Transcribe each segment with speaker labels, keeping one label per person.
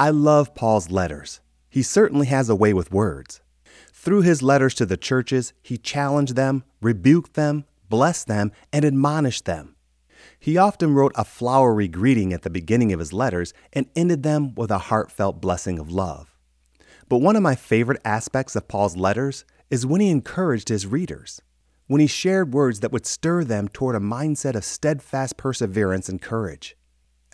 Speaker 1: I love Paul's letters. He certainly has a way with words. Through his letters to the churches, he challenged them, rebuked them, blessed them, and admonished them. He often wrote a flowery greeting at the beginning of his letters and ended them with a heartfelt blessing of love. But one of my favorite aspects of Paul's letters is when he encouraged his readers, when he shared words that would stir them toward a mindset of steadfast perseverance and courage.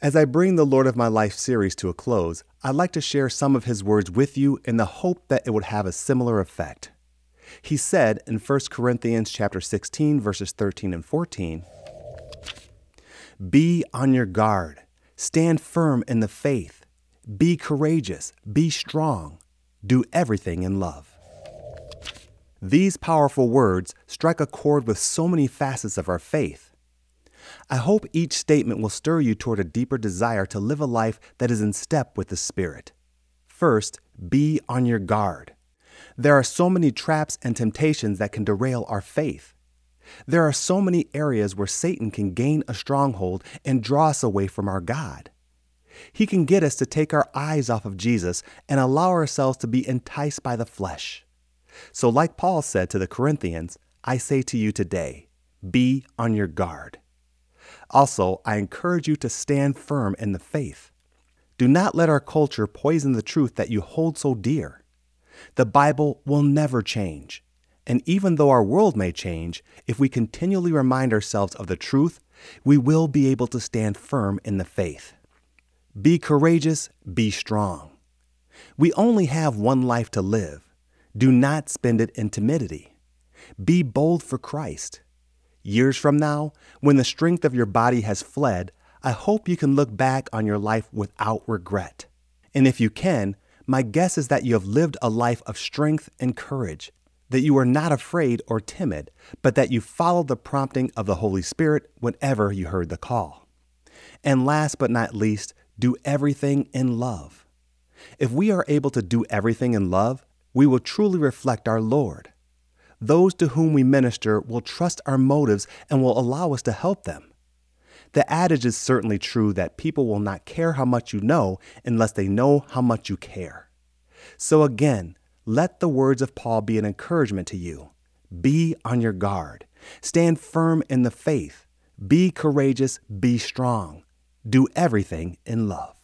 Speaker 1: As I bring the Lord of My Life series to a close, I'd like to share some of his words with you in the hope that it would have a similar effect. He said in 1 Corinthians chapter 16 verses 13 and 14, "Be on your guard. Stand firm in the faith. Be courageous. Be strong. Do everything in love." These powerful words strike a chord with so many facets of our faith. I hope each statement will stir you toward a deeper desire to live a life that is in step with the Spirit. First, be on your guard. There are so many traps and temptations that can derail our faith. There are so many areas where Satan can gain a stronghold and draw us away from our God. He can get us to take our eyes off of Jesus and allow ourselves to be enticed by the flesh. So, like Paul said to the Corinthians, I say to you today, be on your guard. Also, I encourage you to stand firm in the faith. Do not let our culture poison the truth that you hold so dear. The Bible will never change. And even though our world may change, if we continually remind ourselves of the truth, we will be able to stand firm in the faith. Be courageous, be strong. We only have one life to live. Do not spend it in timidity. Be bold for Christ. Years from now, when the strength of your body has fled, I hope you can look back on your life without regret. And if you can, my guess is that you have lived a life of strength and courage, that you are not afraid or timid, but that you followed the prompting of the Holy Spirit whenever you heard the call. And last but not least, do everything in love. If we are able to do everything in love, we will truly reflect our Lord those to whom we minister will trust our motives and will allow us to help them. The adage is certainly true that people will not care how much you know unless they know how much you care. So again, let the words of Paul be an encouragement to you. Be on your guard. Stand firm in the faith. Be courageous. Be strong. Do everything in love.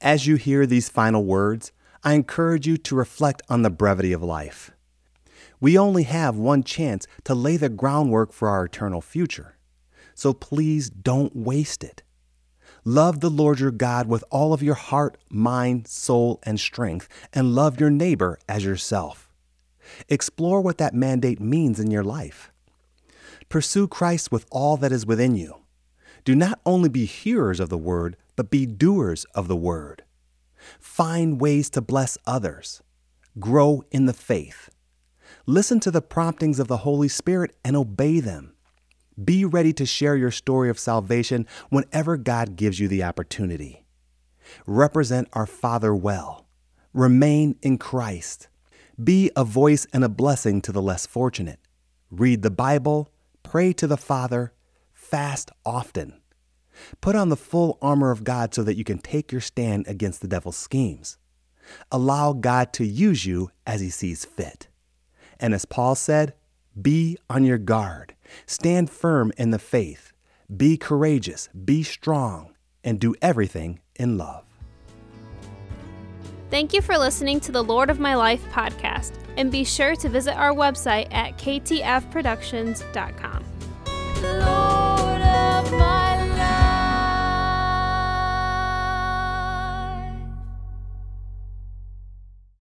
Speaker 1: As you hear these final words, I encourage you to reflect on the brevity of life. We only have one chance to lay the groundwork for our eternal future. So please don't waste it. Love the Lord your God with all of your heart, mind, soul, and strength, and love your neighbor as yourself. Explore what that mandate means in your life. Pursue Christ with all that is within you. Do not only be hearers of the word, but be doers of the word. Find ways to bless others. Grow in the faith. Listen to the promptings of the Holy Spirit and obey them. Be ready to share your story of salvation whenever God gives you the opportunity. Represent our Father well. Remain in Christ. Be a voice and a blessing to the less fortunate. Read the Bible, pray to the Father, fast often. Put on the full armor of God so that you can take your stand against the devil's schemes. Allow God to use you as he sees fit. And as Paul said, be on your guard. Stand firm in the faith. Be courageous. Be strong. And do everything in love.
Speaker 2: Thank you for listening to the Lord of My Life podcast. And be sure to visit our website at ktfproductions.com.